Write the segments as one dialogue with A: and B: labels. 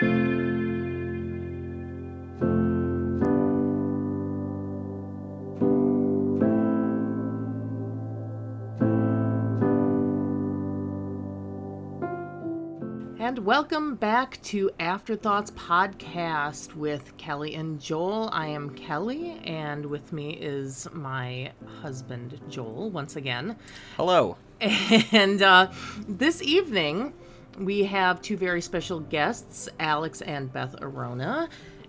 A: And welcome back to Afterthoughts Podcast with Kelly and Joel. I am Kelly, and with me is my husband, Joel, once again.
B: Hello.
A: And uh, this evening, we have two very special guests, Alex and Beth Arona,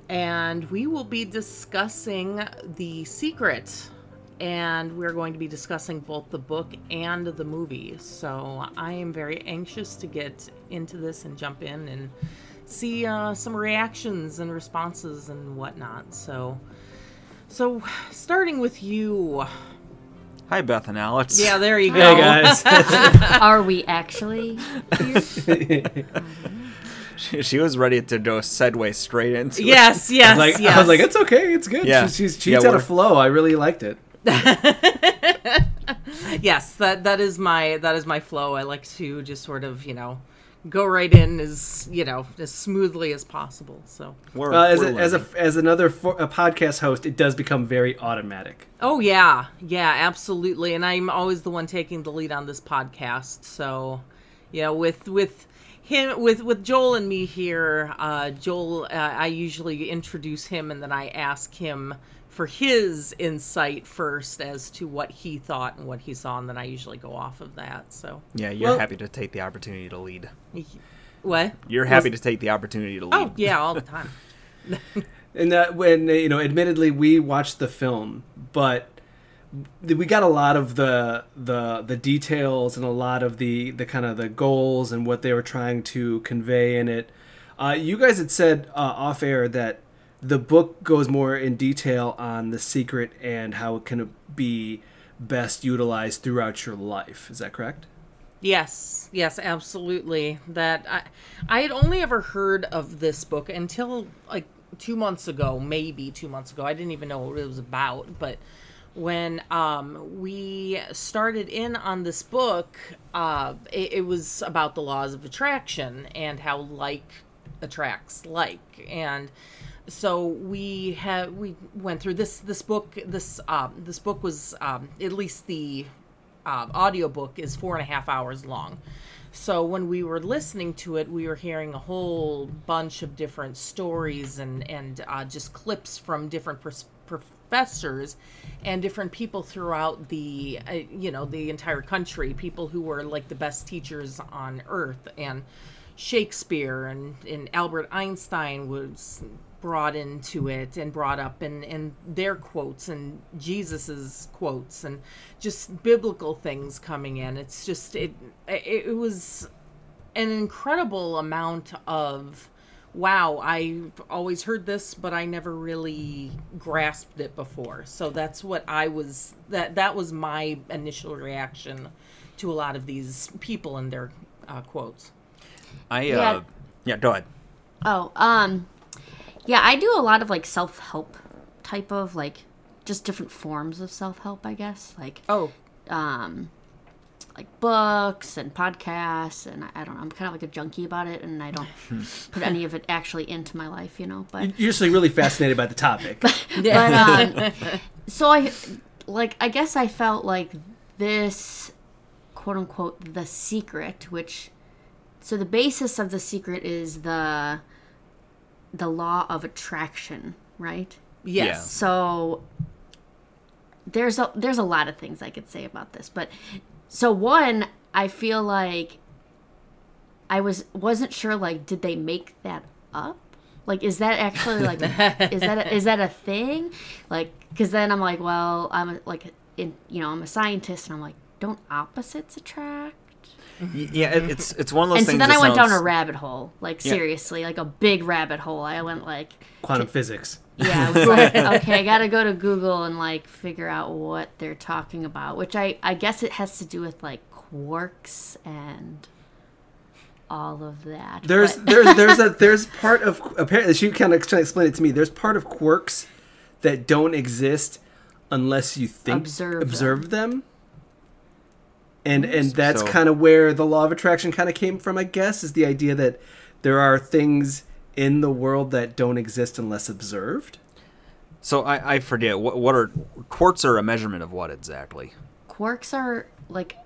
A: and we will be discussing The Secret. And we're going to be discussing both the book and the movie. So I am very anxious to get into this and jump in and see uh, some reactions and responses and whatnot. So, so starting with you.
B: Hi, Beth and Alex.
A: Yeah, there you go.
C: Hey guys.
D: Are we actually here?
B: She, she was ready to go segue straight into it.
A: Yes, yes,
C: like
A: yes.
C: I was like, it's okay, it's good.
B: Yeah.
C: She's she's, she's
B: Yeah,
C: got a flow. I really liked it.
A: yes, that that is my that is my flow. I like to just sort of you know go right in as you know as smoothly as possible. So
B: We're,
C: Uh, as
B: we're
C: a, as a as another for, a podcast host, it does become very automatic.
A: oh yeah, yeah, absolutely. And I'm always the one taking the lead on this podcast. So you know with with him with with Joel and me here, uh, Joel, uh, I usually introduce him and then I ask him for his insight first as to what he thought and what he saw, and then I usually go off of that. So
B: yeah, you're
C: Well-
B: happy to take the opportunity to lead.
A: what?
B: You're happy to take the opportunity to lead.
A: Oh yeah, all the time.
C: And that when you know, admittedly, we watched the film, but we got a lot of the the the details and a lot of the the kind of the goals and what they were trying to convey in it. Uh, you guys had said uh, off air that the book goes more in detail on the secret and how it can be best utilized throughout your life. Is that correct?
A: Yes, yes, absolutely. That I, I had only ever heard of this book until like two months ago, maybe two months ago. I didn't even know what it was about. But when um, we started in on this book, uh, it, it was about the laws of attraction and how like attracts like, and so we have we went through this this book this um, this book was um, at least the uh, audiobook is four and a half hours long. So when we were listening to it, we were hearing a whole bunch of different stories and and uh, just clips from different pers- professors and different people throughout the uh, you know the entire country. People who were like the best teachers on earth and Shakespeare and, and Albert Einstein was brought into it and brought up and, and their quotes and Jesus's quotes and just biblical things coming in. It's just it it, it was an incredible amount of wow, I've always heard this but I never really grasped it before. So that's what I was that that was my initial reaction to a lot of these people and their uh, quotes.
B: I uh,
D: Yeah.
B: yeah. Go ahead.
D: Oh, um, yeah, I do a lot of like self help type of like just different forms of self help, I guess. Like,
A: Oh,
D: um, like books and podcasts, and I, I don't know. I'm kind of like a junkie about it, and I don't put any of it actually into my life, you know. But
C: You're usually really fascinated by the topic.
D: but um, so I like I guess I felt like this quote unquote the secret, which so the basis of the secret is the the law of attraction, right?
A: yes.
D: So there's a there's a lot of things I could say about this, but so one, I feel like I was wasn't sure like did they make that up? Like is that actually like is that a, is that a thing? Like cuz then I'm like, well, I'm like in you know, I'm a scientist and I'm like, don't opposites attract?
B: Y- Yeah, it, it's it's one of those
D: And so then
B: that
D: I went down a rabbit hole, like
B: Yeah.
D: seriously, like a big rabbit hole. I went like
C: Quantum physics.
D: yeah, I was like, okay, I got to go to Google and like figure out what they're talking about, which I I guess it has to do with like quarks and all of that.
C: There's
D: but-
C: there's there's a there's part of apparently she kind of trying to explain it to me. There's part of quarks that don't exist unless you think
D: Observe
C: observe them. And and that's
B: So-
C: kind of where the law of attraction kind of came from, I guess, is the idea that there are things in the world that don't exist unless observed.
B: So I, I forget what what are quarks are a measurement of what exactly?
D: Quarks are like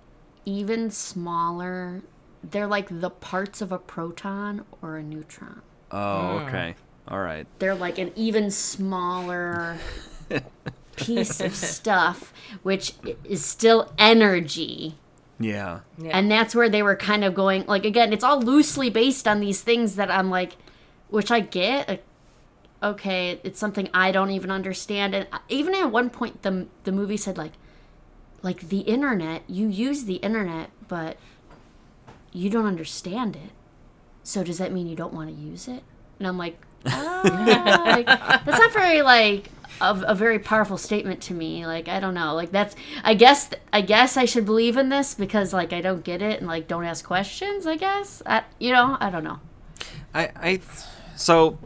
D: even smaller. They're like the parts of a proton or a neutron.
B: Oh, hmm. okay. All right.
D: They're like an even smaller piece of stuff, which is still energy.
B: Yeah.
A: Yeah.
D: And that's where they were kind of going. Like, again, it's all loosely based on these things that I'm like, which I get. like, okay, it's something I don't even understand. And even at one point, the, the movie said, like, like the internet, you use the internet, but you don't understand it. So does that mean you don't want to use it? And I'm like, ah, like, that's not very like a, a very powerful statement to me. Like I don't know. Like that's I guess I guess I should believe in this because like I don't get it and like don't ask questions. I guess I, you know I don't know.
B: I, I so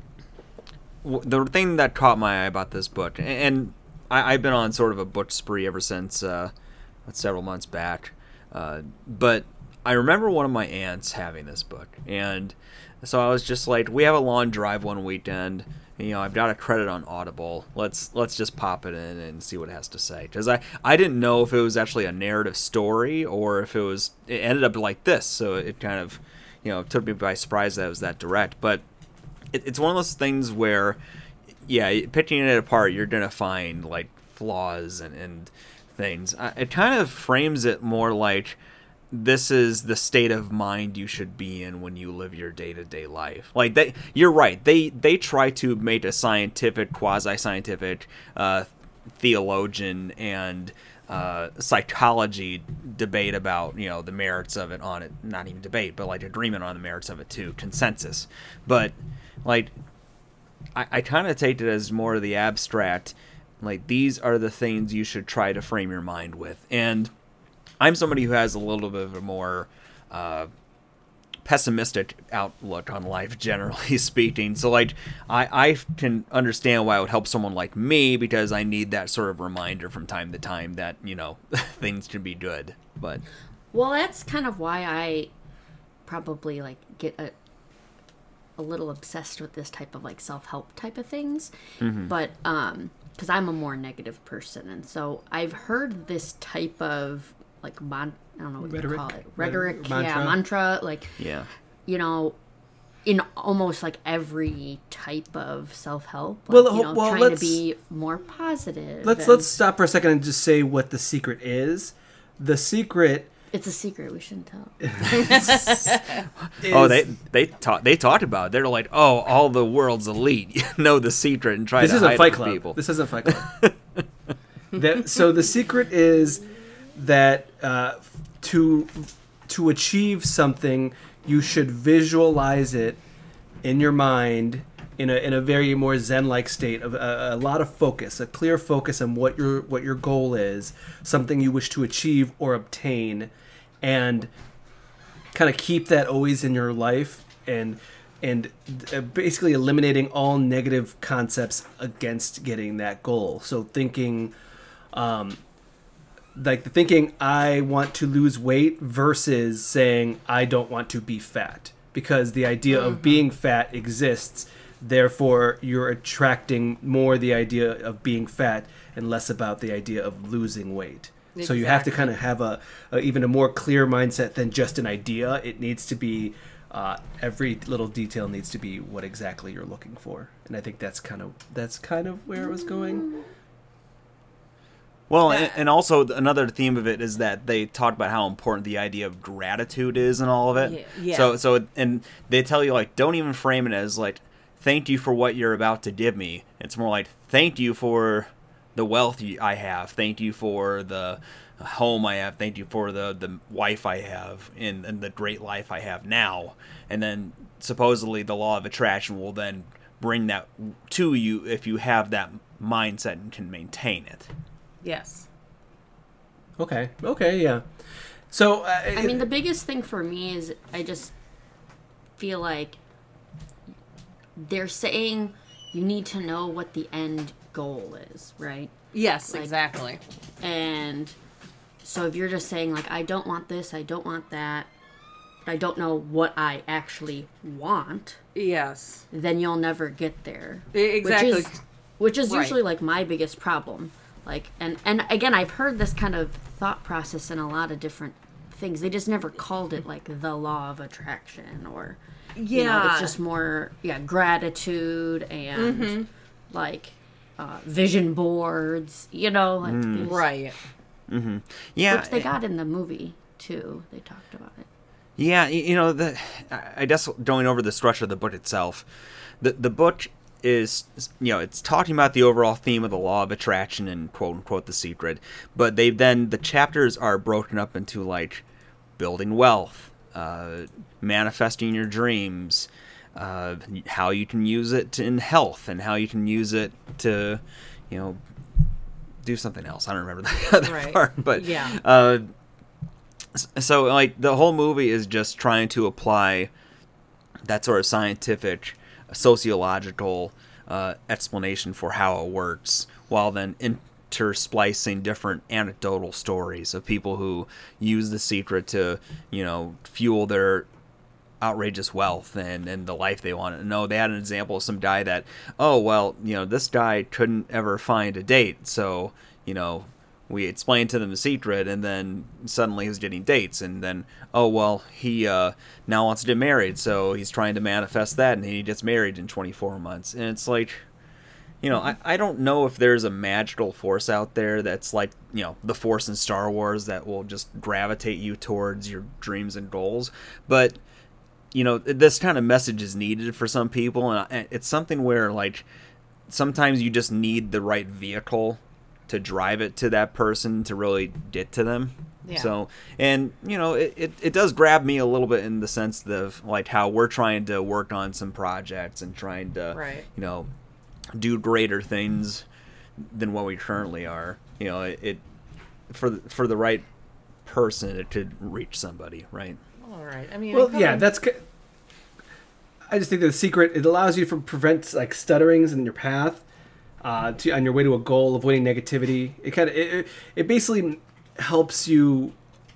B: w- the thing that caught my eye about this book, and- and I, I've been on sort of a book spree ever since uh, several months back, uh, but I remember one of my aunts having this book, and so I was just like, we have a long drive one weekend. You know, I've got a credit on Audible. Let's let's just pop it in and see what it has to say. Because I I didn't know if it was actually a narrative story or if it was it ended up like this. So it kind of you know took me by surprise that it was that direct. But it, it's one of those things where, yeah, picking it apart, you're gonna find like flaws and, and things. It kind of frames it more like this is the state of mind you should be in when you live your day-to-day life. Like they you're right. They they try to make a scientific quasi-scientific uh, theologian and uh, psychology debate about you know the merits of it on it not even debate but like agreement on the merits of it too consensus. But like I, I kind of take it as more of the abstract like these are the things you should try to frame your mind with. And I'm somebody who has a little bit of a more uh, pessimistic outlook on life, generally speaking. So, like, I, I can understand why it would help someone like me because I need that sort of reminder from time to time that, you know, things can be good. But,
D: Well, that's kind of why I probably like get a a little obsessed with this type of like self-help type of things. But um cuz I'm a more negative person and so I've heard this type of like mon- I don't know what
C: Rhetoric?
D: to call it. Rhetoric,
C: Rhetoric,
D: yeah,
C: mantra?
D: mantra like
B: yeah.
D: you know in almost like every type of self-help like,
C: Well,
D: you know
C: well,
D: trying to
C: let's-
D: be more positive
C: Let's
D: and-
C: let's stop for a second and just say what the secret is. The secret
D: it's a secret we shouldn't tell oh,
C: is
B: Oh, they they talk they talked about it. They're like, oh, all the world's elite know the secret and try
C: This
B: to
C: isn't
B: hide
C: Fight
B: it from
C: Club.
B: people.
C: This isn't a Fight Club. that, so the secret is that uh, to to achieve something, you should visualize it in your mind in a in a very more zen-like state of a, a lot of focus, a clear focus on what your what your goal is, something you wish to achieve or obtain, and kind of keep that always in your life and and uh, basically eliminating all negative concepts against getting that goal. So thinking um like the thinking I want to lose weight versus saying I don't want to be fat because the idea of being fat exists therefore you're attracting more the idea of being fat and less about the idea of losing weight. So you have to kind of have a, a even a more clear mindset than just an idea. It needs to be uh, every little detail needs to be what exactly you're looking for, and I think that's kind of that's kind of where it was going.
B: Well, and, and also another theme of it is that they talk about how important the idea of gratitude is and all of it.
A: Yeah, yeah.
B: So, so, and they tell you like, don't even frame it as like, thank you for what you're about to give me. It's more like, thank you for the wealth I have. Thank you for the home I have. Thank you for the the wife I have and, and the great life I have now. And then supposedly the law of attraction will then bring that to you if you have that mindset and can maintain it.
A: Yes.
C: Okay. Okay. Yeah. So uh,
D: I mean, the biggest thing for me is I just feel like they're saying you need to know what the end goal is, right?
A: Yes,
D: Like-
A: exactly.
D: And so if you're just saying like I don't want this, I don't want that, I don't know what I actually want,
A: Yes.
D: then you'll never get there.
A: Exactly.
D: Which is, which is
A: Right.
D: usually like my biggest problem. Like and and again, I've heard this kind of thought process in a lot of different things. They just never called it like the law of attraction or you know,
A: Yeah.
D: it's just more yeah, gratitude and mm-hmm. like uh, vision boards, you know, like mm. these-
A: right. Mm-hmm.
B: Yeah,
D: which they eh got in the movie too. They talked about it.
B: Yeah, you know, the I I guess going over the structure of the book itself, the the book is you know it's talking about the overall theme of the law of attraction and quote unquote the secret, but they then the chapters are broken up into like building wealth, uh, manifesting your dreams, uh, how you can use it in health, and how you can use it to, you know, do something else. I don't remember the other
A: Right.
B: part, but
A: Yeah.
B: uh, so like the whole movie is just trying to apply that sort of scientific sociological uh, explanation for how it works while then intersplicing different anecdotal stories of people who use the secret to you know fuel their outrageous wealth and, and the life they want. No, they had an example of some guy that, oh, well, you know, this guy couldn't ever find a date. So, you know, we explained to them the secret and then suddenly he's getting dates. And then, oh, well, he uh, now wants to get married. So he's trying to manifest that and he gets married in 24 months. And it's like, you know, I, I don't know if there's a magical force out there that's like, you know, the force in Star Wars that will just gravitate you towards your dreams and goals. But you know this kind of message is needed for some people and it's something where like sometimes you just need the right vehicle to drive it to that person to really get to them
A: Yeah.
B: so and you know it, it, it does grab me a little bit in the sense of like how we're trying to work on some projects and trying to
A: Right.
B: you know do greater things than what we currently are you know it, it for the- for the right person it could reach somebody right
A: All right. I mean,
C: Well, yeah,
A: kinda-
C: that's. ki- I just think that the secret it allows you to prevent like stutterings in your path, uh, to on your way to a goal, avoiding negativity. It kind of it, it- basically helps you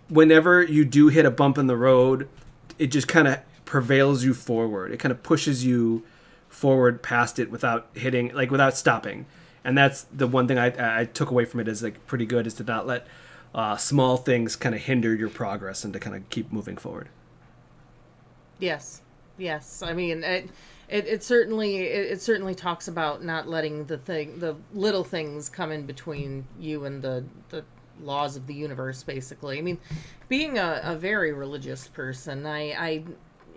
C: whenever you do hit a bump in the road. It just kind of prevails you forward. It kind of pushes you forward past it without hitting like without stopping. And that's the one thing I, I took away from it is like pretty good is to not let uh, small things kind of hinder your progress and to kind of keep moving forward.
A: Yes, yes. I mean, it, it, it certainly, it, it certainly talks about not letting the thing, the little things, come in between you and the the laws of the universe. Basically, I mean, being a, a very religious person, I, I,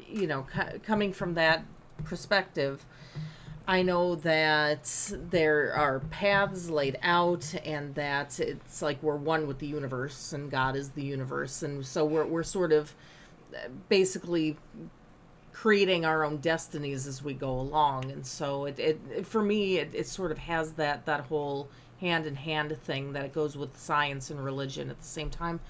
A: you know, co- coming from that perspective. I know that there are paths laid out and that it's like we're one with the universe and God is the universe. And so we're, we're sort of uh, basically creating our own destinies as we go along. And so it, it for me, it, it sort of has that, that whole hand in hand thing that it goes with science and religion at the same time,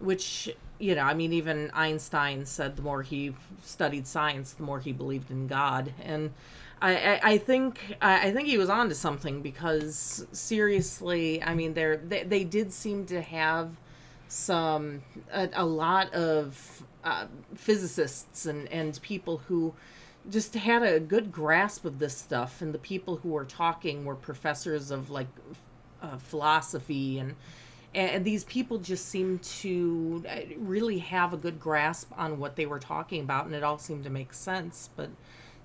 A: which, you know, I mean, even Einstein said the more he studied science, the more he believed in God. And, I, I, think I I think he was onto something because seriously, I mean, they're, they they did seem to have some a, a lot of uh, physicists and and people who just had a good grasp of this stuff, and the people who were talking were professors of like uh, philosophy and. And these people just seemed to uh, really have a good grasp on what they were talking about, and it all seemed to make sense. But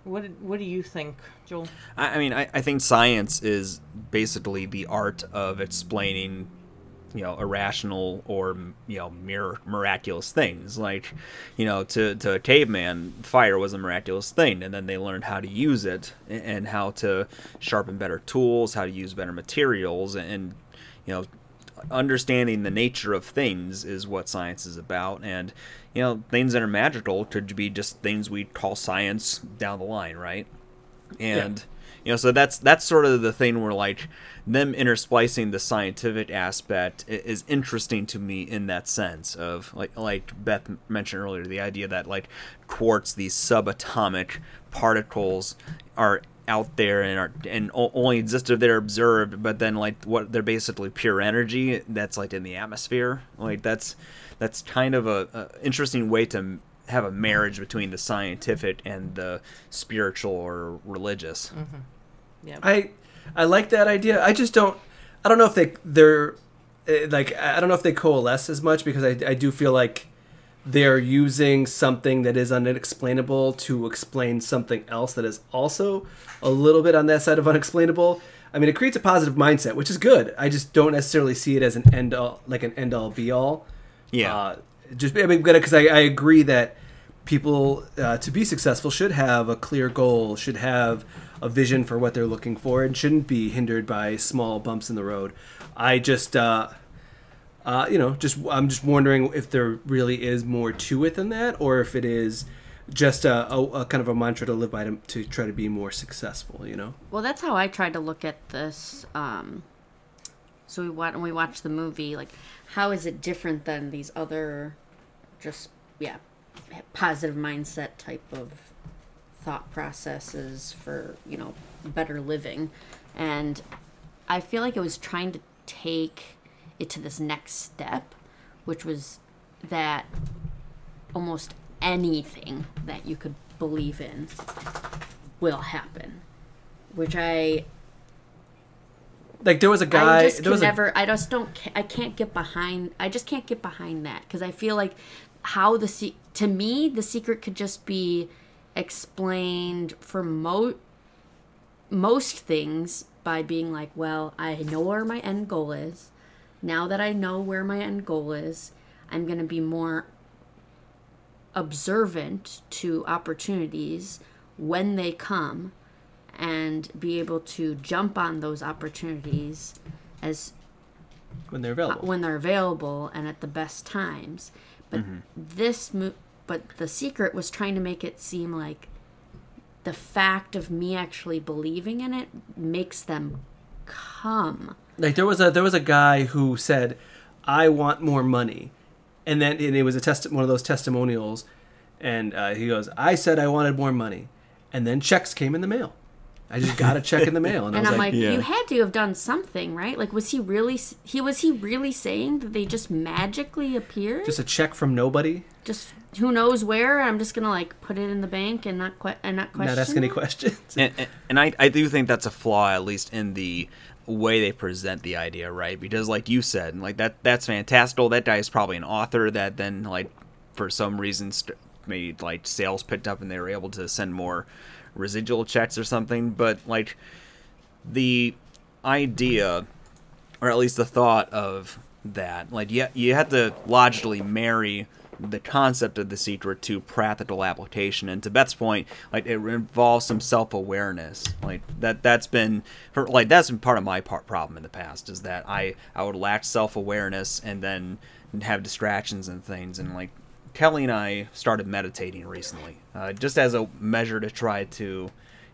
A: what what do you think, Joel?
B: I, I mean, I, I think science is basically the art of explaining, you know, irrational or you know mir- miraculous things. Like, you know, to to a caveman, fire was a miraculous thing, and then they learned how to use it and, how to sharpen better tools, how to use better materials, and you know, understanding the nature of things is what science is about. And you know things that are magical could be just things we call science down the line right? And you know so that's that's sort of the thing where like them intersplicing the scientific aspect is interesting to me in that sense of like like Beth mentioned earlier the idea that like quarks these subatomic particles are out there and are and only exist if they're observed but then like what they're basically pure energy that's like in the atmosphere like that's that's kind of a, a interesting way to have a marriage between the scientific and the spiritual or religious. Mm-hmm.
A: Yeah.
C: I I like that idea. I just don't. I don't know if they they're eh, like I don't know if they coalesce as much because I I do feel like they're using something that is unexplainable to explain something else that is also a little bit on that side of unexplainable. I mean, it creates a positive mindset, which is good. I just don't necessarily see it as an end all, like an end all be all.
B: Yeah.
C: Uh, just I mean, because I, I agree that people uh, to be successful should have a clear goal, should have a vision for what they're looking for, and shouldn't be hindered by small bumps in the road. I just, uh, uh, you know, just I'm just wondering if there really is more to it than that, or if it is just a, a, a kind of a mantra to live by to, to try to be more successful. You know.
D: Well, that's how I tried to look at this. Um, so we watch when we watch the movie, like, how is it different than these other, just yeah, positive mindset type of thought processes for you know better living, and I feel like it was trying to take it to this next step, which was that almost anything that you could believe in will happen, which I
C: Like there was a guy.
D: I just
C: there was
D: never. I just don't. I can't get behind. I just can't get behind that because I feel like how the se- to me the secret could just be explained for mo most things by being like, well, I know where my end goal is. Now that I know where my end goal is, I'm going to be more observant to opportunities when they come and be able to jump on those opportunities as
C: when they're
D: uh,
C: available.
D: when they're available and at the best times. But this mo- but the secret was trying to make it seem like the fact of me actually believing in it makes them come.
C: Like there was a there was a guy who said, "I want more money," and then and it was a test one of those testimonials, and uh, he goes, "I said I wanted more money," and then checks came in the mail. I just got a check in the mail, and,
D: And
C: I was
D: I'm
C: like,
D: like,
B: yeah.
D: you had to have done something, right? Like, was he really? He was he really saying that they just magically appeared?
C: just a check from nobody,
D: just who knows where? I'm just gonna like put it in the bank and not que- and not question.
C: not ask any questions.
B: and, and, and I, I do think that's a flaw at least in the way they present the idea right because like you said like that that's fantastical that guy is probably an author that then like for some reason st- maybe like sales picked up and they were able to send more residual checks or something but like the idea or at least the thought of that like you, you have to logically marry the concept of the secret to practical application. And to beth's point like it involves some self-awareness. Like that that's been like that's been part of my part problem in the past is that i i would lack self-awareness and then have distractions and things. And like kelly and i started meditating recently uh, just as a measure to try to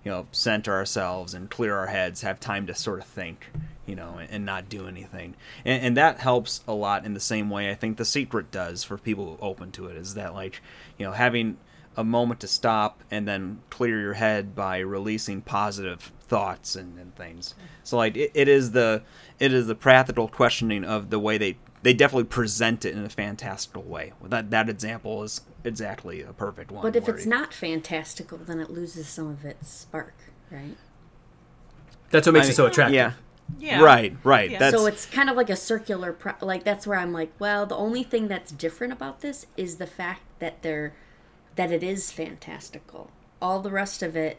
B: you know, center ourselves and clear our heads, have time to sort of think, you know, and, and not do anything. And, and that helps a lot in the same way I think the secret does for people open to it is that, like, you know, having a moment to stop and then clear your head by releasing positive thoughts and, and things. So, like, it, it is the it is the practical questioning of the way they they definitely present it in a fantastical way. That that example is exactly a perfect one.
D: But if it's
B: you-
D: not fantastical, then it loses some of its spark, right?
C: That's what makes
B: I
C: it so attractive.
B: Yeah.
A: Yeah.
B: Right, right.
A: Yeah.
D: So it's kind of like a circular, pro- like that's where I'm like, well, the only thing that's different about this is the fact that they're that it is fantastical. All the rest of it,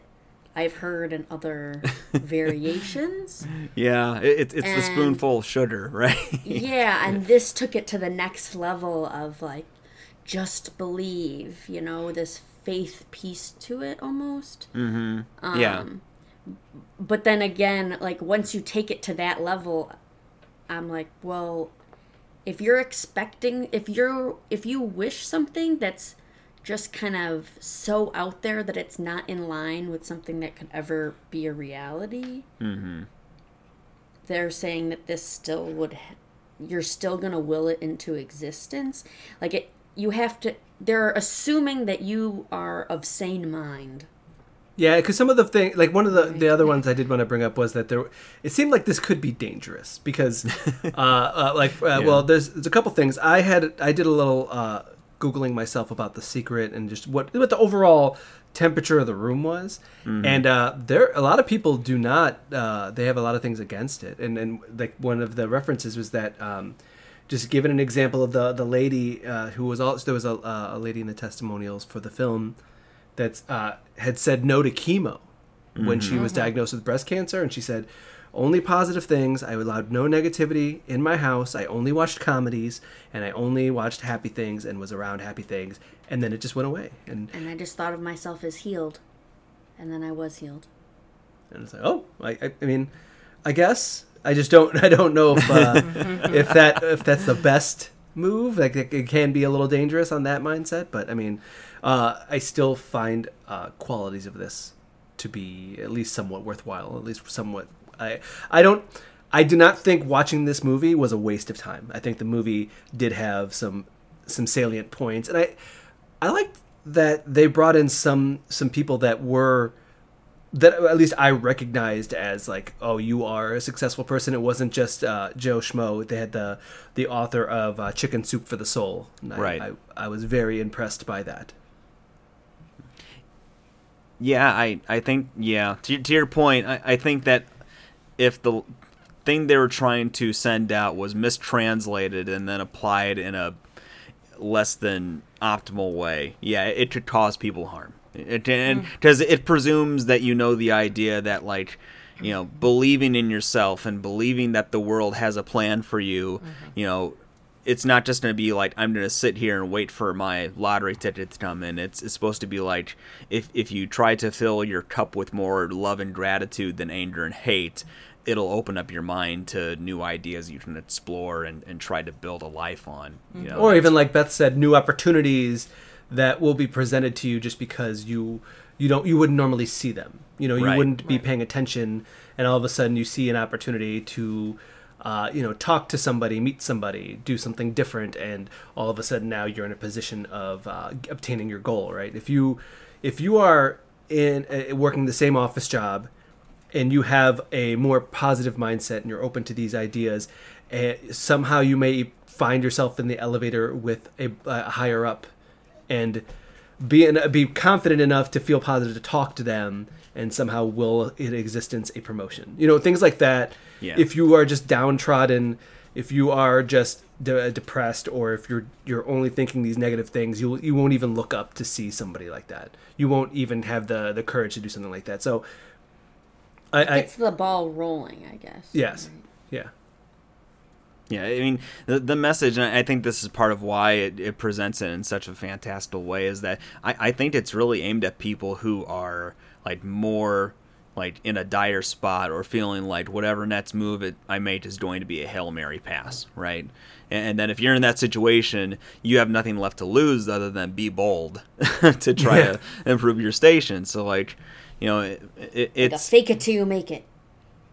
D: I've heard in other variations.
B: yeah. It, it's it's the spoonful of sugar, right?
D: Yeah, and this took it to the next level of like just believe, you know, this faith piece to it almost. Mm-hmm.
B: Um, yeah.
D: But then again, like once you take it to that level, I'm like, well, if you're expecting if you're if you wish something that's just kind of so out there that it's not in line with something that could ever be a reality. They're saying that this still would you're still going to will it into existence. Like it you have to they're assuming that you are of sane mind.
C: Yeah, because some of the thing, like one of the the other ones I did want to bring up was that there, it seemed like this could be dangerous because, uh, uh, like, uh, well, there's there's a couple things. I had I did a little uh, googling myself about the secret and just what what the overall temperature of the room was. And uh, there, a lot of people do not. Uh, they have a lot of things against it. And and like one of the references was that. Um, just given an example of the the lady uh, who was also there was a, uh, a lady in the testimonials for the film that uh, had said no to chemo when she was diagnosed with breast cancer, and she said only positive things. I allowed no negativity in my house. I only watched comedies, and I only watched happy things and was around happy things. And then it just went away, and
D: And I just thought of myself as healed. And then I was healed.
C: and it's like, oh, I, I, I mean, I guess I just don't. I don't know if uh, if that if that's the best move. Like it, it can be a little dangerous on that mindset, but I mean, uh, I still find uh, qualities of this to be at least somewhat worthwhile. At least somewhat. I I don't. I do not think watching this movie was a waste of time. I think the movie did have some some salient points, and I I liked that they brought in some some people that were that at least I recognized as like, oh, you are a successful person. It wasn't just uh, Joe Schmo. They had the the author of uh, Chicken Soup for the Soul. And I,
B: Right.
C: I, I was very impressed by that.
B: Yeah, I, I think yeah. To, to your point, I, I think that if the thing they were trying to send out was mistranslated and then applied in a less than optimal way, yeah, it could cause people harm. It, and mm. because it presumes that you know the idea that like you know believing in yourself and believing that the world has a plan for you, mm-hmm. you know. It's not just going to be like I'm going to sit here and wait for my lottery ticket to come in. It's it's supposed to be like if if you try to fill your cup with more love and gratitude than anger and hate, it'll open up your mind to new ideas you can explore and, and try to build a life on. You know,
C: or even like Beth said, new opportunities that will be presented to you just because you you don't you wouldn't normally see them. You know, you
B: Right.
C: wouldn't be paying attention, and all of a sudden you see an opportunity to. Uh, you know, talk to somebody, meet somebody, do something different, and all of a sudden now you're in a position of uh, obtaining your goal. Right? If you if you are in uh, working the same office job and you have a more positive mindset and you're open to these ideas, uh, somehow you may find yourself in the elevator with a, a higher up, and be in, be confident enough to feel positive to talk to them, and somehow will in existence a promotion. You know things like that.
B: Yeah.
C: If you are just downtrodden, if you are just de- depressed, or if you're you're only thinking these negative things, you you won't even look up to see somebody like that. You won't even have the the courage to do something like that. So. I, I
D: It's the ball rolling, I guess.
C: Yes. Yeah.
B: Yeah, I mean the the message, and I think this is part of why it, it presents it in such a fantastical way, is that I, I think it's really aimed at people who are like more like in a dire spot or feeling like whatever next move it, I make is going to be a hail mary pass, right? And, and then if you're in that situation, you have nothing left to lose other than be bold to try
C: Yeah.
B: to improve your station. So like, you know, it, it,
D: Like a
B: it's
D: fake it till you make it.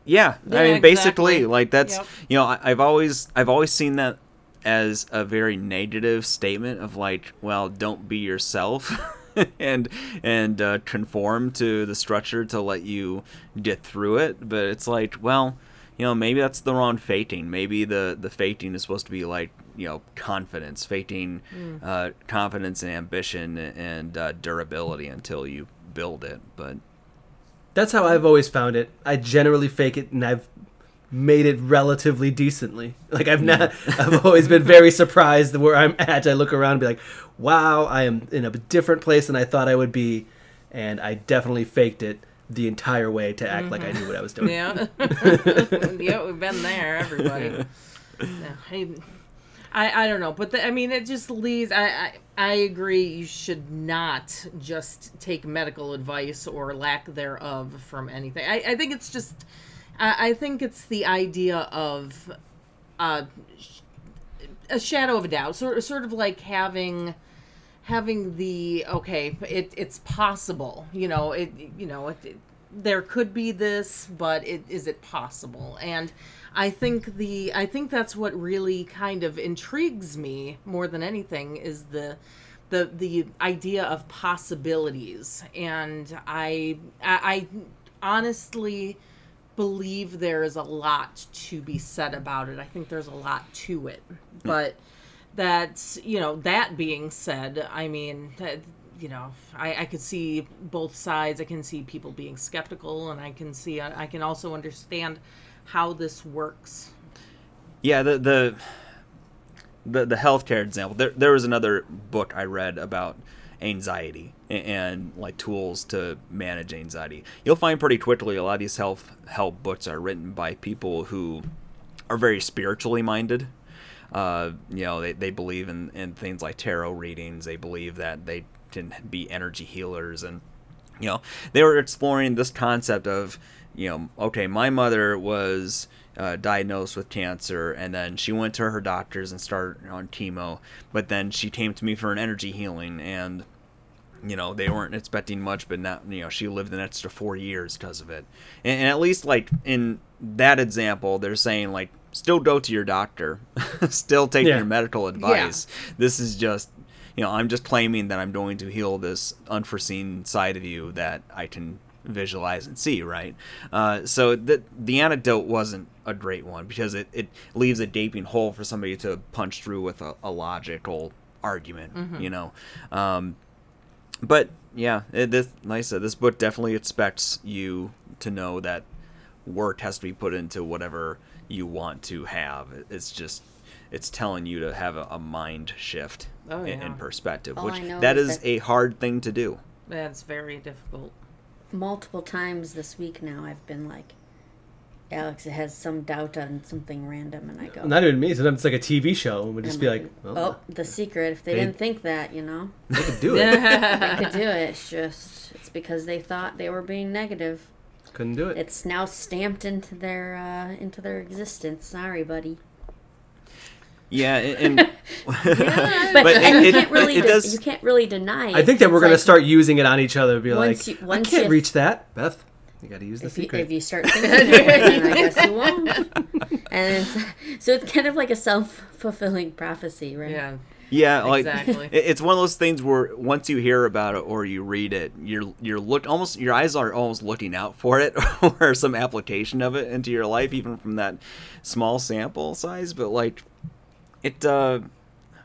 B: yeah,
A: Yeah,
B: I mean, basically, like that's
A: Yep.
B: you know, I, I've always I've always seen that as a very negative statement of like, well, don't be yourself, and and uh, conform to the structure to let you get through it. But it's like, well, you know, maybe that's the wrong fating. Maybe the the fating is supposed to be like you know confidence, fating uh, confidence and ambition and uh, durability until you build it. But
C: That's how I've always found it. I generally fake it and I've made it relatively decently. Like I've not mm. I've always been very surprised where I'm at. I look around and be like, "Wow, I am in a different place than I thought I would be." And I definitely faked it the entire way to act like I knew mm-hmm. what I was doing.
A: Yeah. yeah, we've been there, everybody. Yeah, I, I, I don't know, but the, I mean, it just leads. I, I, I agree. You should not just take medical advice or lack thereof from anything. I, I think it's just. I, I think it's the idea of, uh, a shadow of a doubt, sort sort of like having having the okay it it's possible you know it you know it, it- there could be this but it is it possible and i think the i think that's what really kind of intrigues me more than anything is the the the idea of possibilities. And i i, I honestly believe there is a lot to be said about it. I think there's a lot to it. But that you know that being said i mean you know I, I could see both sides. I can see people being skeptical and i can see i, I can also understand how this works
B: Yeah, the the the, the healthcare example. There there was another book I read about anxiety and, and like tools to manage anxiety. You'll find pretty quickly a lot of these health help books are written by people who are very spiritually minded. Uh, you know, they, they believe in, in things like tarot readings. They believe that they can be energy healers and you know they were exploring this concept of you know okay my mother was uh, diagnosed with cancer and then she went to her doctors and started on chemo but then she came to me for an energy healing and you know they weren't expecting much but now you know she lived an extra four years because of it. And, and at least like in that example they're saying like still go to your doctor. Still take
C: Yeah.
B: your medical advice. This is just you know i'm just claiming that i'm going to heal this unforeseen side of you that i can visualize and see right? Uh, so the, the anecdote wasn't a great one because it, it leaves a gaping hole for somebody to punch through with a, a logical argument you know? Um, but yeah, it, this like I said, this book definitely expects you to know that work has to be put into whatever you want to have. It's just it's telling you to have a, a mind shift
A: Oh,
B: in,
A: yeah.
B: in perspective,
D: All
B: which that
D: is
B: is
D: that-
B: a hard thing to do.
A: that's very difficult
D: Multiple times this week now, I've been like, Alex it has some doubt on something random, and I go,
C: Not even me. Sometimes it's like a TV show, and we'd just
D: I'm
C: be like, well,
D: oh, the secret. If they,
C: They-
D: didn't think that, you know,
C: they could do it.
D: they could do it. It's just, it's because they thought they were being negative.
C: Couldn't do it.
D: It's now stamped into their uh, into their existence. Sorry, buddy.
B: Yeah, and, and
D: But,
B: But
D: and
B: it-
D: you can't really
B: it
D: de-
B: does-
D: you can't really deny. It.
C: I think that we're
D: It's
C: gonna start using it on each other. Be
D: Once
C: like,
D: you-
C: I
D: once
C: can't
D: you-
C: reach that, Beth. You got to use the
D: If you,
C: secret.
D: if you start thinking it, then I guess you won't. And it's, so it's kind of like a self fulfilling prophecy, right?
A: yeah
B: yeah, like
A: Exactly.
B: it's one of those things where once you hear about it or you read it, you're you're look almost your eyes are almost looking out for it or some application of it into your life, even from that small sample size. But like it, uh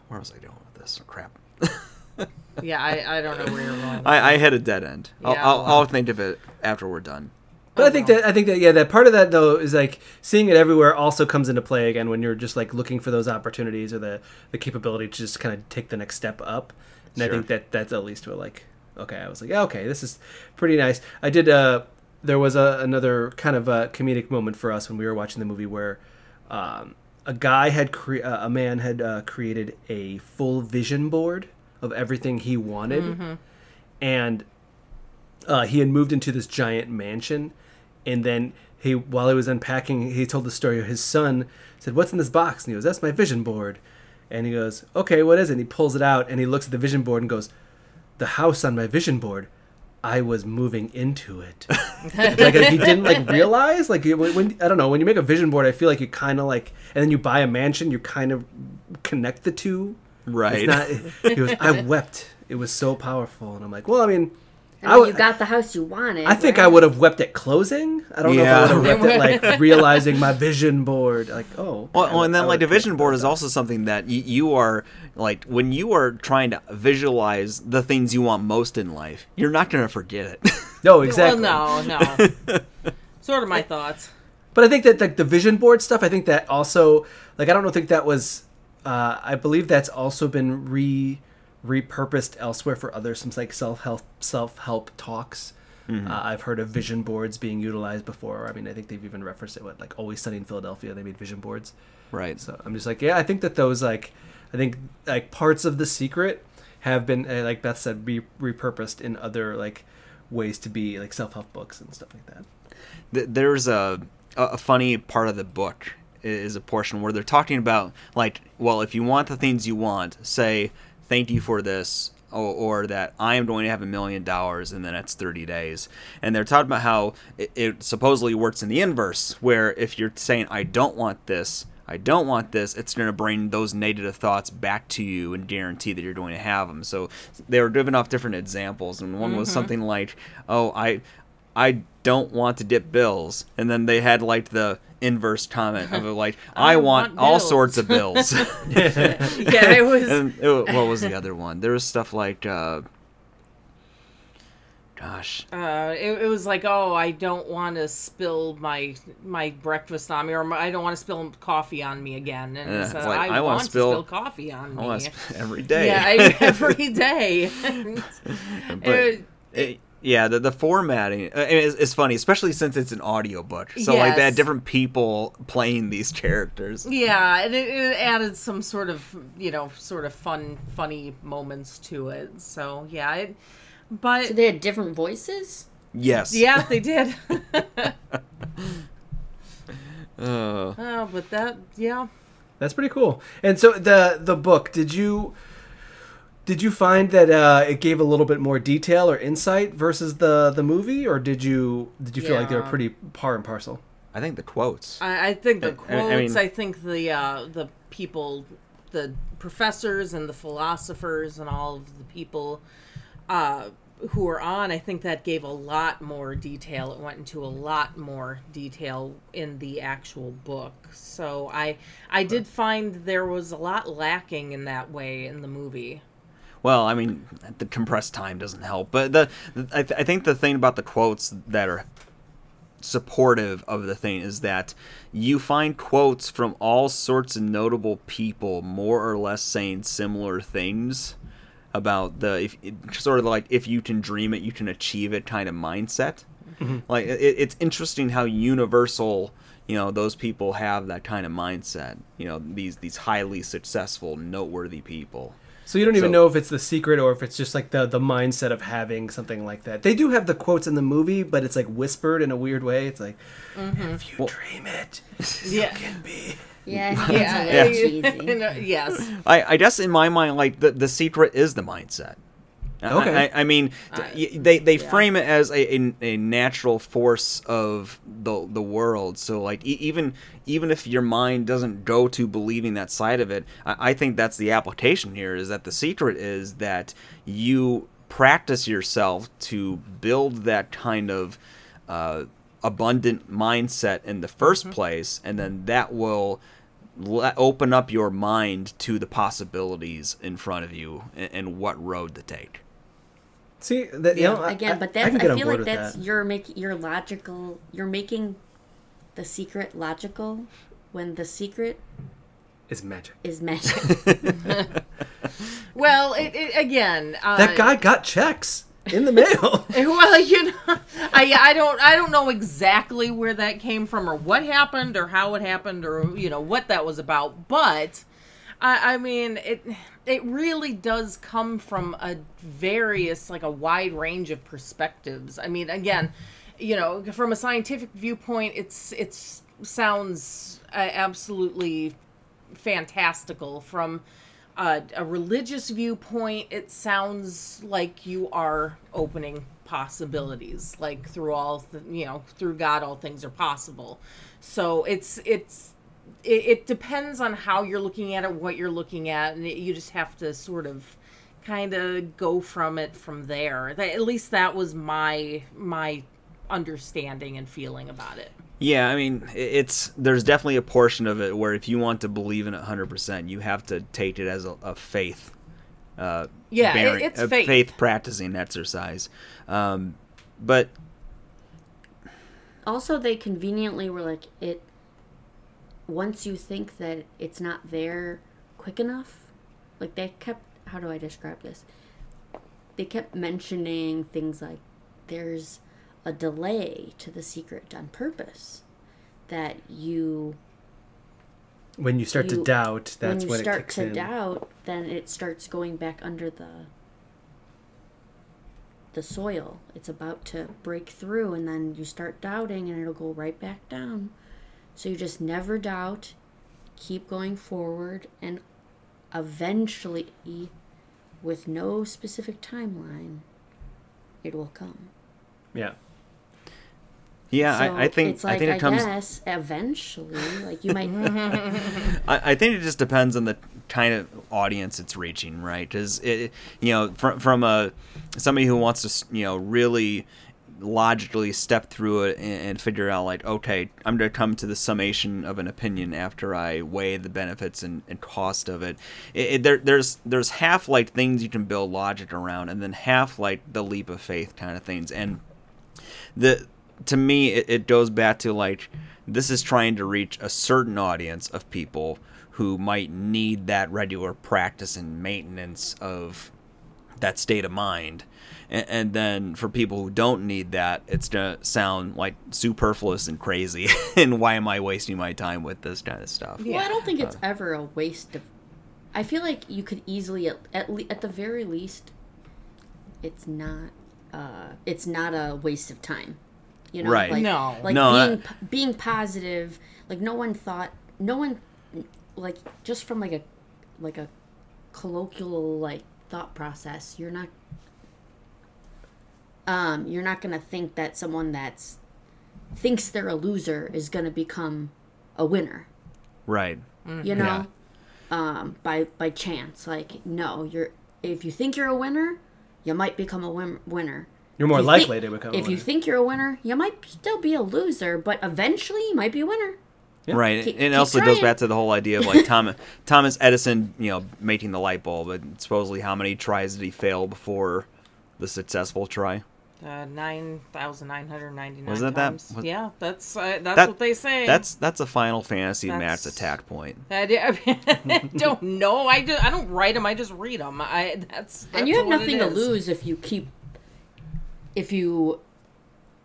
B: where was I going with this? Crap.
A: yeah i, I don't know where you're going
B: I, I hit a dead end. I'll,
A: Yeah,
B: I'll. I'll think of it after we're done.
C: But I think that I think that yeah, that part of that though is like seeing it everywhere also comes into play again when you're just like looking for those opportunities or the the capability to just kind of take the next step up. And I
B: Sure.
C: think that that's at least what like okay, I was like, yeah, okay, this is pretty nice. I did uh there was a, another kind of a comedic moment for us when we were watching the movie where um, a guy had cre- uh, a man had uh, created a full vision board of everything he wanted. And uh, he had moved into this giant mansion. And then he while he was unpacking he told the story of his son said what's in this box? And he goes that's my vision board. And he goes okay what is it? And he pulls it out and he looks at the vision board and goes the house on my vision board i was moving into it. Like he didn't like realize like when, i don't know when you make a vision board i feel like you kind of like and then you buy a mansion you kind of connect the two.
B: Right.
C: it's not he goes i wept. It was so powerful. And i'm like well i mean I
D: then
C: would-
D: you got the house you wanted.
C: I think
D: right?
C: I would have wept at closing. I don't
B: Yeah.
C: know if I would have wept at like realizing my vision board. Like, oh.
B: Well,
C: I
B: well, and then like
C: would
B: the vision board is
C: that.
B: also something that you, you are like when you are trying to visualize the things you want most in life, you're not going to forget it.
C: No, exactly.
A: well no no sort of my thoughts
C: But I think that like the vision board stuff. I think that also like I don't know, think that was. Uh, I believe that's also been re repurposed elsewhere for other some like self help self help talks. Uh, I've heard of vision boards being utilized before. I mean, I think they've even referenced it with like Always Sunny in Philadelphia. They made vision boards.
B: right.
C: So I'm just like, yeah, I think that those like, I think like parts of the secret have been uh, like Beth said, be repurposed in other like ways to be like self help books and stuff like that.
B: There's a a a funny part of the book is a portion where they're talking about like, well, if you want the things you want, say thank you for this. Or, or that I am going to have a million dollars in the next 30 days. And they're talking about how it, it supposedly works in the inverse, where if you're saying, I don't want this, I don't want this, it's going to bring those negative thoughts back to you and guarantee that you're going to have them. So they were giving off different examples, and one was mm-hmm. something like, "Oh, I, I don't want to dip bills, and then they had like the inverse comment of like I, want,
A: want
B: all sorts of bills.
A: yeah, it was.
B: and it, wa- what was the other one? There was stuff like, uh, gosh,
A: Uh, it, it was like, oh, I don't want to spill my my breakfast on me, or my, I don't want to spill coffee on me again. And
B: Yeah,
A: it's, uh,
B: like,
A: I,
B: I wanna spill-
A: to spill coffee on
B: I
A: me.
B: want every day.
A: Yeah, I, every day.
B: but
A: It-
B: it- yeah, the the formatting uh, is, is funny, especially since it's an audiobook. So like they had
A: Yes.
B: different people playing these characters.
A: Yeah, and it, it added some sort of you know sort of fun, funny moments to it. So yeah, it, but
D: So they had different voices.
B: Yes.
A: yeah, they did.
B: Uh,
A: oh, but that yeah.
C: That's pretty cool. And so the the book, did you did you find that uh, it gave a little bit more detail or insight versus the the movie, or did you did you feel like they were pretty par and parcel?
B: I think the quotes.
A: I, I think the
B: I-
A: quotes.
B: I
A: I,
B: mean-
A: think the uh, the people, the professors and the philosophers and all of the people uh, who were on. I think that gave a lot more detail. It went into a lot more detail in the actual book. So I I did find there was a lot lacking in that way in the movie.
B: Well, I mean, the compressed time doesn't help, but the I, th- I think the thing about the quotes that are supportive of the thing is that you find quotes from all sorts of notable people more or less saying similar things about the if sort of like if you can dream it you can achieve it kind of mindset. Mm-hmm. Like it, it's interesting how universal you know those people have that kind of mindset you know these these highly successful noteworthy people
C: So you don't even
B: So-
C: know if it's the secret or if it's just like the the mindset of having something like that. They do have the quotes in the movie, but it's like whispered in a weird way. It's like, if you
B: Well-
C: dream it,
A: Yeah.
C: you can be.
D: Yeah, I think
A: Yeah,
D: it's a little
A: yeah.
D: cheesy.
A: And, uh, yes.
B: I, I guess in my mind, like the, the secret is the mindset. I-
C: Okay.
B: I, I mean,
A: I-
B: y they they
A: yeah.
B: frame it as a, a, a natural force of the the world. So like e- even even if your mind doesn't go to believing that side of it, I, I think that's the application here. Is that the secret is that you practice yourself to build that kind of uh, abundant mindset in the 1st place, and then that will le- open up your mind to the possibilities in front of you and, and what road to take.
C: See that you
A: Yeah.
C: know,
D: Again,
C: I-
D: but
C: I
D: that's
C: can
D: I, feel like that's
C: that.
D: you're making you're logical. You're making the secret logical when the secret
C: is magic.
D: is magic.
A: Well, it, it again. Uh,
C: That guy got checks in the mail.
A: Well, you know, I I don't I don't know exactly where that came from or what happened or how it happened or you know what that was about, but I I mean it it really does come from a various like a wide range of perspectives. I mean, again, you know, from a scientific viewpoint, it's it's sounds uh, absolutely fantastical from a, religious viewpoint it sounds like you are opening possibilities like through all th- you know through god all things are possible so it's it's it, it depends on how you're looking at it what you're looking at and it, you just have to sort of kind of go from it from there That- at least that was my my understanding and feeling about it
B: Yeah, I mean, it's there's definitely a portion of it where if you want to believe in it 100%, you have to take it as a, a faith. Uh,
A: Yeah,
B: bearing-
A: it's
B: a
A: faith.
B: practicing exercise. Um, but
D: also, they conveniently were like it. Once you think that it's not there quick enough, like they kept. How do I describe this? They kept mentioning things like there's a delay to the secret on purpose that you
C: when you start to doubt, that's
D: when you
C: when, it
D: start
C: kicks
D: to
C: in.
D: doubt, then it starts going back under the the soil. It's about to break through, and then you start doubting, and it'll go right back down. So you just never doubt, keep going forward, and eventually, with no specific timeline, it will come.
C: Yeah.
B: yeah,
D: So
B: I, I think
D: it's like
B: I think it comes.
D: guess eventually, like you might.
B: I, I think it just depends on the kind of audience it's reaching, right? Because it, you know, from from a somebody who wants to, you know, really logically step through it and, and figure out like okay i'm going to come to the summation of an opinion after i weigh the benefits and, and cost of it, it, it there, there's there's half like things you can build logic around and then half like the leap of faith kind of things. And the to me it, it goes back to like this is trying to reach a certain audience of people who might need that regular practice and maintenance of that state of mind and, and then for people who don't need that it's gonna sound like superfluous and crazy and why am i wasting my time with this kind of stuff
A: Yeah.
D: Well, I don't think it's ever a waste of. I feel like you could easily, at at, le- at the very least, it's not. Uh, it's not a waste of time. You know,
B: Right.
D: Like,
A: No.
D: like
B: No,
D: being
B: I-
D: p- being positive. Like no one thought, no one, like just from like a, like a, colloquial like thought process. You're not. Um, you're not gonna think that someone that's thinks they're a loser is gonna become a winner.
B: Right.
D: You know? Um by by chance. Like no you're if you think you're a winner you might become a win- winner.
C: You're more
D: you
C: likely
D: think-
C: to become. a
D: if you think you're a winner you might still be a loser but eventually you might be a winner.
B: Right,
D: Keep-
B: and it
D: keep
B: also goes back to the whole idea of like Thomas Thomas Edison, you know, making the light bulb. And supposedly, how many tries did he fail before the successful try?
A: Uh, nine thousand nine hundred ninety nine
B: Was that that-
A: times.
B: was-
A: yeah, that's uh, that's
B: That-
A: what they say.
B: That's that's a Final Fantasy match
A: That's-
B: attack point.
A: I, di- I don't know. I, do, I don't write them. I just read them. I that's,
D: and you have nothing to lose if you keep if you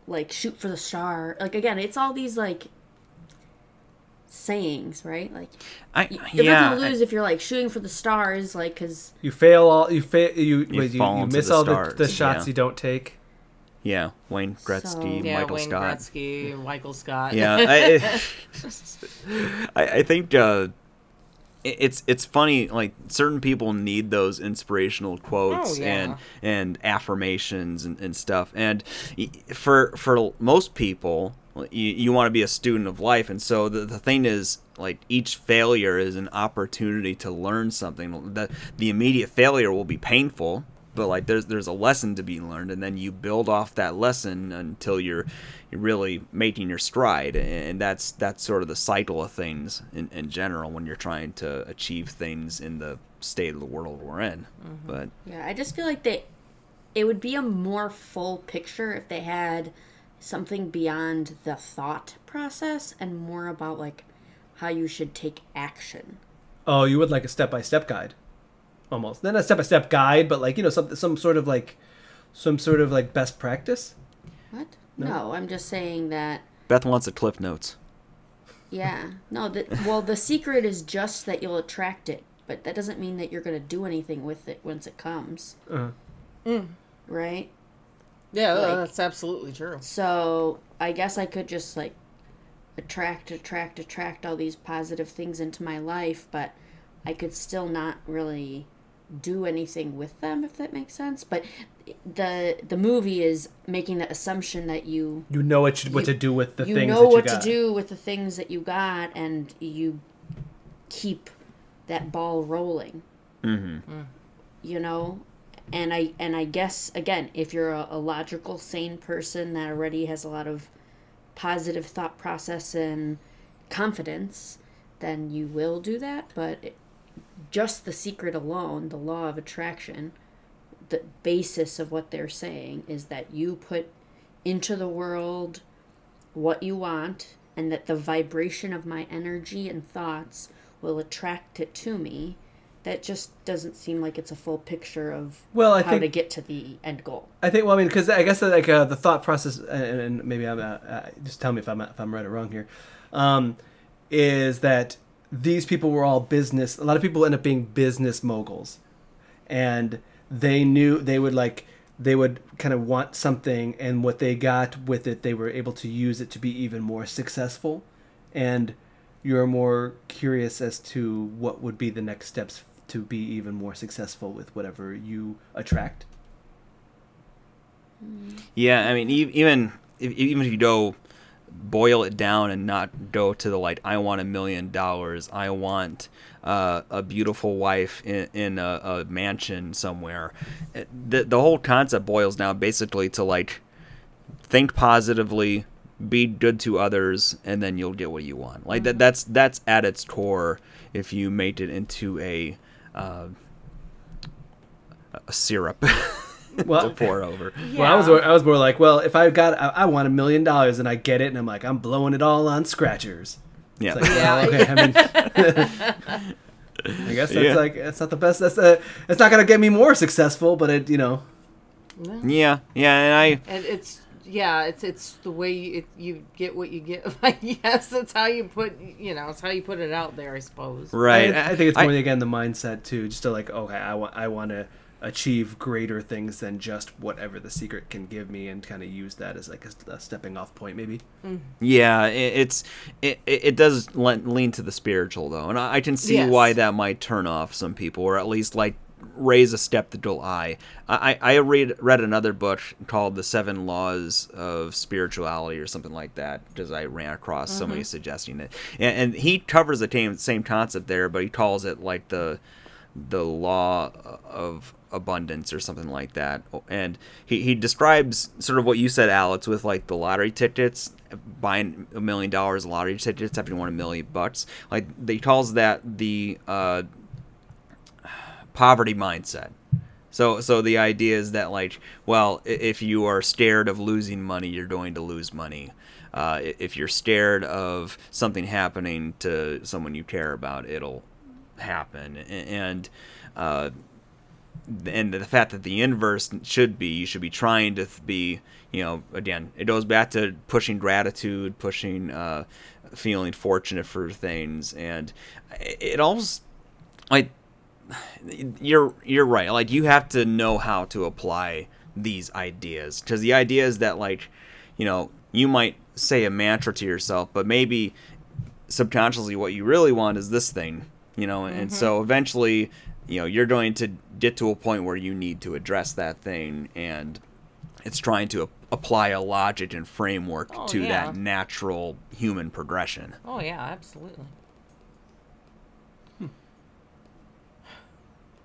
D: like shoot for the star like again it's all these like sayings right like
B: I
D: you have
B: yeah,
D: nothing to
B: I-
D: lose if you're like shooting for the stars like because
C: you fail all you fail you wait, you,
B: fall
C: you miss
B: the
C: all the, the shots
B: yeah.
C: you don't take.
B: Yeah, Wayne Gretzky,
D: So-
A: Yeah,
B: Michael
A: Wayne
B: Scott.
A: Gretzky, Michael Scott.
B: Yeah, I, I, I think uh, it- it's it's funny. Like certain people need those inspirational quotes
A: Oh, yeah.
B: and and affirmations and, and stuff. And for for most people, you, you want to be a student of life. And so the the thing is, like each failure is an opportunity to learn something. The the immediate failure will be painful. But like there's there's a lesson to be learned, and then you build off that lesson until you're you're really making your stride, and that's that's sort of the cycle of things in, in general when you're trying to achieve things in the state of the world we're in. Mm-hmm. But
D: Yeah, I just feel like they it would be a more full picture if they had something beyond the thought process and more about like how you should take action.
C: Oh, you would like a step by step guide, almost. Not a step by step guide, but like you know some some sort of like some sort of like best practice.
D: What? No, I'm just saying that
B: Beth wants the cliff notes.
D: yeah. No, the, well the secret is just that you'll attract it, but that doesn't mean that you're going to do anything with it once it comes.
C: Uh-huh.
D: Right?
A: yeah,
D: Like-
A: that's absolutely true.
D: So I guess I could just like attract, attract, attract all these positive things into my life, but I could still not really do anything with them if that makes sense. But the the movie is making the assumption that you
C: You know what you, what
D: You-
C: to do with the
D: you
C: things
D: know
C: that you
D: what
C: got.
D: to do with the things that you got and you keep that ball rolling.
B: Mm-hmm.
D: you know and i and i guess again if you're a, a logical sane person that already has a lot of positive thought process and confidence then you will do that but it, just the secret alone the law of attraction the basis of what they're saying is that you put into the world what you want and that the vibration of my energy and thoughts will attract it to me that just doesn't seem like it's a full picture of
C: Well, I
D: how
C: think-
D: to get to the end goal
C: I think. Well, I mean, because I guess that, like uh, the thought process, and, and maybe I'm uh, uh, just tell me if I'm if I'm right or wrong here, um, is that these people were all business. A lot of people end up being business moguls, and they knew they would like they would kind of want something, and what they got with it, they were able to use it to be even more successful, and you're more curious as to what would be the next steps to be even more successful with whatever you attract. Mm-hmm.
B: Yeah, I mean, even if, even if you go boil it down and not go to the like, I want a million dollars, I want uh, a beautiful wife in, in a, a mansion somewhere. The the whole concept boils down basically to like think positively, be good to others, and then you'll get what you want. Like that. That's that's at its core. If you make it into a uh, a syrup
C: Well,
B: pour over. Yeah.
C: well, I was I was more like, well, if I got I, I want a million dollars and I get it, and I'm like, I'm blowing it all on scratchers.
B: Yeah.
C: It's like, well, okay, I mean, I guess that's
B: Yeah.
C: like it's not the best. That's uh, it's not gonna get me more successful, but it, you know,
B: yeah. Yeah. And I.
A: And it's yeah, it's it's the way you, it, you get what you get. Like yes, that's how you put you know, it's how you put it out there, I suppose.
B: Right.
C: I, I think it's more again the mindset too, just to like, okay, I want I want to achieve greater things than just whatever the secret can give me, and kind of use that as like a, a stepping off point, maybe. Mm-hmm.
B: Yeah, it, it's it, it it does le- lean to the spiritual though, and I, I can see
A: Yes.
B: why that might turn off some people, or at least like raise a skeptical eye. I I I read read another book called The Seven Laws of Spirituality or something like that because I ran across somebody mm-hmm. suggesting it, and, and he covers the same same concept there, but he calls it like the the law of abundance or something like that. And he, he describes sort of what you said alex with like the lottery tickets buying a million dollars lottery tickets after you won a million bucks. Like he calls that the uh, poverty mindset. So so the idea is that like well if you are scared of losing money you're going to lose money. Uh, if you're scared of something happening to someone you care about it'll happen. And uh, and the fact that the inverse should be you should be trying to be you know again it goes back to pushing gratitude pushing uh, feeling fortunate for things. And it, almost like you're you're right. Like you have to know how to apply these ideas. Because the idea is that like you know you might say a mantra to yourself but maybe subconsciously what you really want is this thing you know and so eventually you know you're going to get to a point where you need to address that thing and it's trying to apply a logic and framework
A: Oh,
B: to
A: yeah.
B: that natural human progression
A: Oh yeah, absolutely.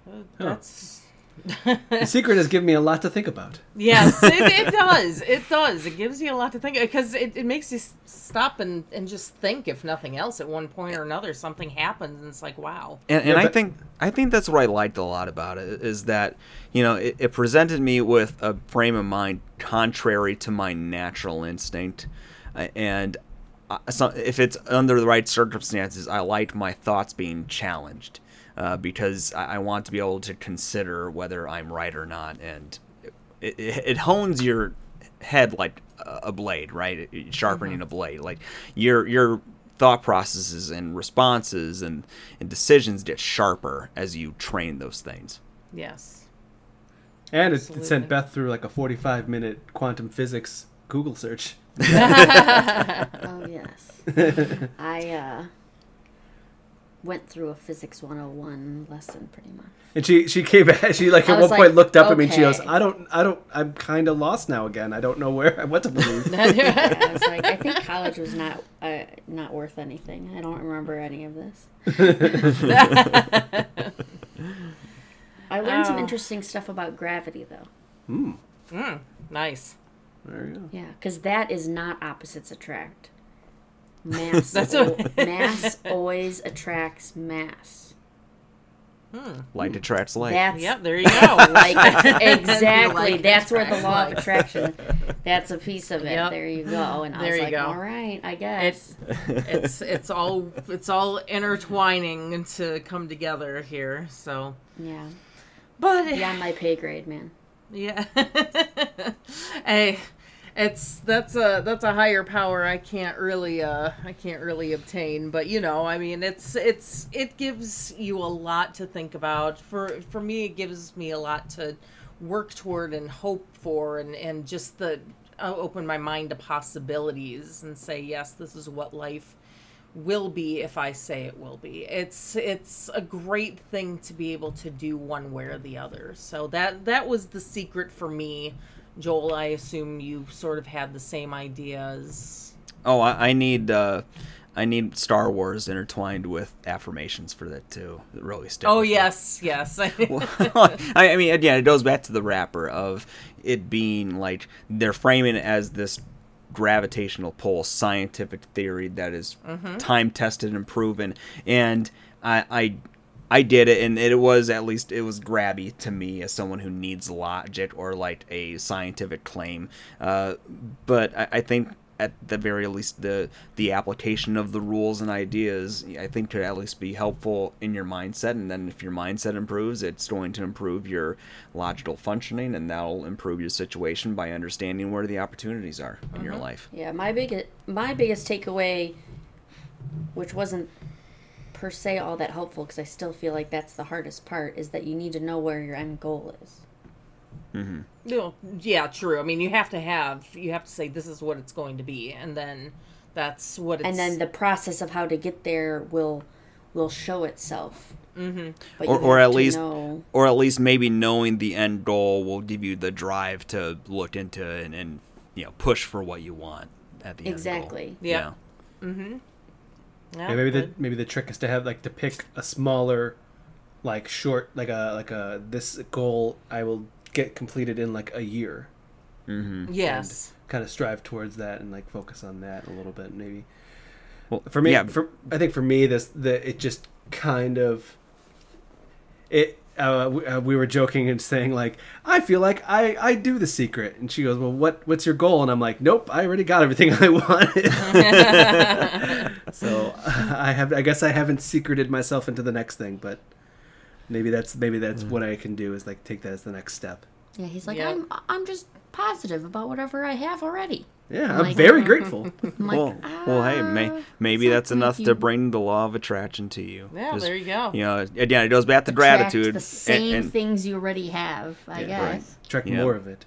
A: Uh, That's
C: The secret has given me a lot to think about.
A: yes, it, it does. It does. It gives you a lot to think because it, it makes you stop and, and just think. If nothing else, at one point or another, something happens, and it's like, wow.
B: and, and
C: Yeah,
B: I
C: but-
B: think I think that's what I liked a lot about it is that you know it, it presented me with a frame of mind contrary to my natural instinct, uh, and uh, so if it's under the right circumstances, I like my thoughts being challenged uh, because I, I want to be able to consider whether I'm right or not, and it, it, it hones your head like a a blade, right? It- Sharpening a blade, like your your thought processes and responses and, and decisions get sharper as you train those things.
A: Yes.
C: And it, it sent Beth through like a 45 minute quantum physics Google search.
D: Oh yes. I uh went through a physics 101 lesson pretty much.
C: And she she came back. She like at
D: was
C: one point looked up at me and she goes, "I don't, I don't, I'm kind of lost now again. I don't know where what to believe."
D: Yeah, I was like, I think college was not uh, not worth anything. I don't remember any of this. I learned some
A: Oh.
D: interesting stuff about gravity though.
C: Hmm.
A: Mm, nice.
C: There you go.
D: Yeah, because that is not opposites attract. Mass,
A: That's
D: al-
A: what-
D: mass always attracts mass. Hmm.
B: Light attracts light.
D: That's
A: Yep. There you go.
D: like exactly.
A: Like
D: that's where the
A: attracts
D: law of attraction. That's a piece of it.
A: Yep.
D: There you go. And I
A: There
D: was
A: you
D: like,
A: go.
D: all right, I guess.
A: it's it's all it's all intertwining to come together here. So,
D: yeah,
A: but
D: beyond my pay grade, man.
A: Yeah. hey, it's that's a that's a higher power I can't really uh I can't really obtain, but you know, I mean, it's it's it gives you a lot to think about. For for me it gives me a lot to work toward and hope for and and just the uh, open my mind to possibilities and say, yes, this is what life will be if I say it will be. It's it's a great thing to be able to do one way or the other. So that that was the secret for me. Joel, I assume you sort of had the same ideas.
B: Oh, I, I need uh, I need Star Wars intertwined with affirmations for that too. That really stick.
A: Oh yes, yes.
B: I, I mean, again, it goes back to the wrapper of it being like they're framing it as this gravitational pull scientific theory that is time tested and proven, and I, I I did it, and it was at least it was grabby to me as someone who needs logic or like a scientific claim. Uh, but I, I think at the very least the the application of the rules and ideas I think could at least be helpful in your mindset, and then if your mindset improves, it's going to improve your logical functioning, and that'll improve your situation by understanding where the opportunities are in your life.
D: Yeah, my biggest my biggest takeaway, which wasn't per se all that helpful, because I still feel like that's the hardest part, is that you need to know where your end goal is.
A: No, yeah, true. I mean, you have to have you have to say this is what it's going to be, and then that's what it's.
D: and then the process of how to get there will will show itself. Mm-hmm.
B: Or, or at least,
D: know-
B: or at least maybe knowing the end goal will give you the drive to look into and, and you know push for what you want at the
D: Exactly.
B: end goal.
A: Yeah.
B: Yeah.
A: Yeah,
C: Yeah, maybe the maybe the trick is to have like to pick a smaller, like short, like a like a this goal I will get completed in like a year. Mm-hmm.
A: yes.
C: Kind of strive towards that and like focus on that a little bit, maybe.
B: Well,
C: For me,
B: yeah,
C: for I think for me, this the it just kind of it. Uh, we, uh, we were joking and saying like, I feel like I I do the secret, and she goes, well, what what's your goal? And I'm like, nope, I already got everything I wanted. so I have I guess I haven't secreted myself into the next thing, but maybe that's maybe that's what I can do is like take that as the next step.
D: Yeah, he's like,
A: Yeah.
D: I'm I'm just positive about whatever I have already.
C: Yeah, I'm
D: Like-
C: very grateful.
D: I'm like,
B: well, well, hey, may,
D: "Ah,
B: maybe
D: it's not
B: that's enough to bring the law of attraction to you.
A: Yeah,
B: Just,
A: there you go.
B: You know, again, it goes back to
D: attract
B: gratitude.
D: The same
B: and
D: things you already have, I
C: Yeah,
D: guess.
B: right.
C: Track
B: Yeah.
C: more of it.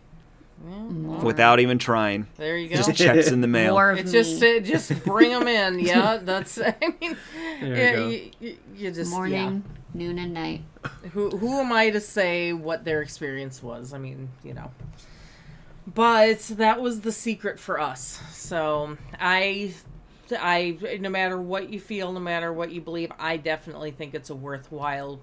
B: without even trying,
A: There you go.
B: just checks in the mail.
D: More of
A: It's
D: me.
A: just uh, just bring them in. Yeah, that's. I mean,
C: There you
A: yeah,
C: go.
A: you, you, you just
D: morning, noon, and night.
A: Who who am I to say what their experience was? I mean, you know. But that was the secret for us. So I, I no matter what you feel, no matter what you believe, I definitely think it's a worthwhile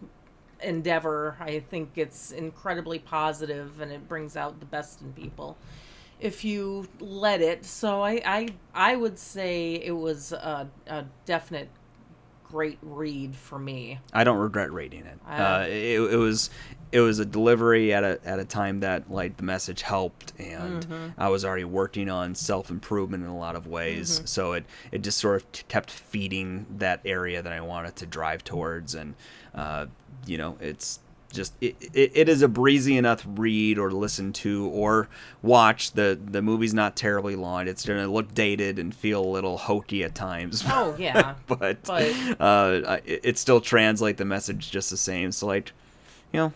A: endeavor. I think it's incredibly positive and it brings out the best in people if you let it. So I I, I would say it was a, a definite great read for me.
B: I don't regret rating it.
A: Uh,
B: Uh, it, it was it was a delivery at a at a time that like the message helped, and
A: Mm-hmm.
B: I was already working on self improvement in a lot of ways.
A: Mm-hmm.
B: So it it just sort of t- kept feeding that area that I wanted to drive towards, and uh, you know it's. Just it, it, it is a breezy enough read or listen to or watch. the The movie's not terribly long. It's gonna look dated and feel a little hokey at times.
A: Oh yeah.
B: but,
A: But-
B: uh, it, it still translate the message just the same. So like, you know,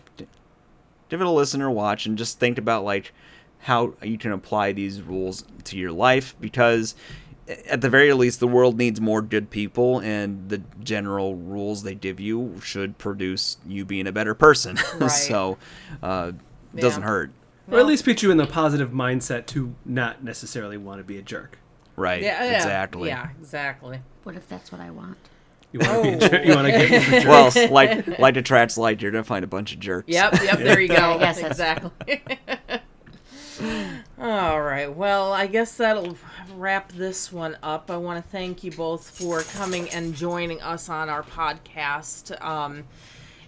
B: give it a listen or watch and just think about like how you can apply these rules to your life because at the very least the world needs more good people and the general rules they give you should produce you being a better person
A: Right.
B: so uh it doesn't
A: Yeah.
B: hurt
C: or at least put you in the positive mindset to not necessarily want to be a jerk.
B: right
A: Yeah, yeah,
B: exactly
A: Yeah, exactly.
D: What if that's what I want?
C: You want to be a
A: Oh.
C: jerk. You want to get with the jerk.
B: well like like attracts light. you're gonna find a bunch of jerks
A: Yep, yep, there you go.
D: Yeah, I guess that's-
A: exactly. All right. Well, I guess that'll wrap this one up. I want to thank you both for coming and joining us on our podcast. Um,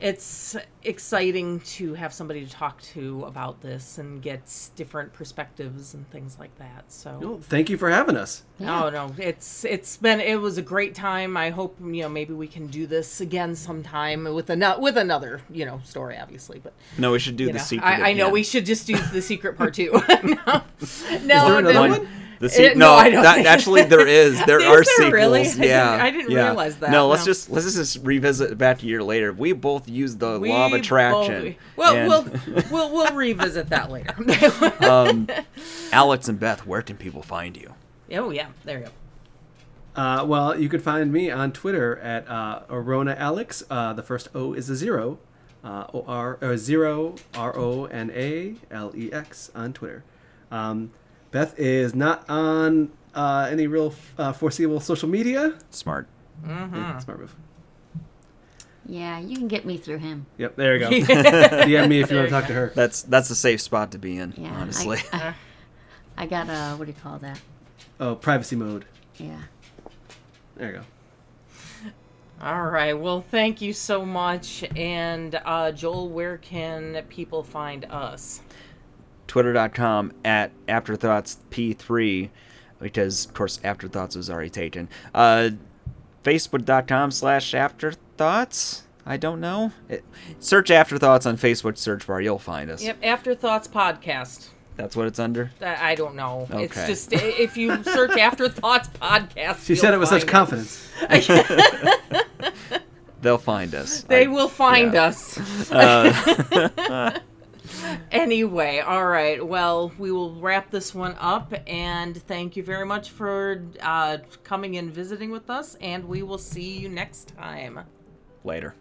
A: it's exciting to have somebody to talk to about this and get different perspectives and things like that. So.
C: Well, thank you for having us.
A: Oh, no, no, it's it's been it was a great time. I hope you know maybe we can do this again sometime with another with another you know story, obviously. But
B: no we should do the
A: know,
B: secret
A: I, I know we should just do the secret part two. no, no,
C: there another
A: no.
C: one?
B: The
A: Eh,
B: se-
A: no,
B: no,
A: I don't
B: that, actually there is. There
A: Is
B: are
A: there
B: sequels.
A: really? I didn't-
B: Yeah,
A: I didn't
B: yeah.
A: realize that,
B: No, let's
A: no.
B: just let's just revisit back a year later. We both used the
A: We
B: law of attraction.
A: both- well,
B: and,
A: we'll we'll we'll revisit that later.
B: um, Alex and Beth, where can people find you?
A: oh yeah, there you go.
C: Uh, well, you can find me on Twitter at uh, Orona Alex. Uh, the first O is a zero. Uh, o R or zero R O N A L E X on Twitter. Um, Beth is not on uh, any real uh, foreseeable social media.
B: Smart.
C: Yeah, smart move.
D: Yeah, you can get me through him.
C: Yep, there you go. DM me if you want to talk to her.
B: That's that's a safe spot to be in.
D: Yeah,
B: honestly.
D: I, I got a what do you call that?
C: Oh, privacy mode.
D: Yeah.
C: There you go.
A: All right. Well, thank you so much. And uh, Joel, where can people find us?
B: Twitter.com at afterthoughtsp3 because of course afterthoughts was already taken. Uh, Facebook.com slash afterthoughts. I don't know. It, search afterthoughts on Facebook search bar. You'll find us.
A: Yep, Afterthoughts Podcast.
B: That's what it's under.
A: I I don't know. It's just if you search Afterthoughts Podcast,
C: She said
A: you'll
C: it with such
A: find
C: confidence.
B: They'll find us.
A: They
B: I-
A: will find
B: yeah.
A: us.
B: Uh,
A: Anyway, all right. Well, we will wrap this one up, and thank you very much for uh, coming and visiting with us. And we will see you next time.
B: later.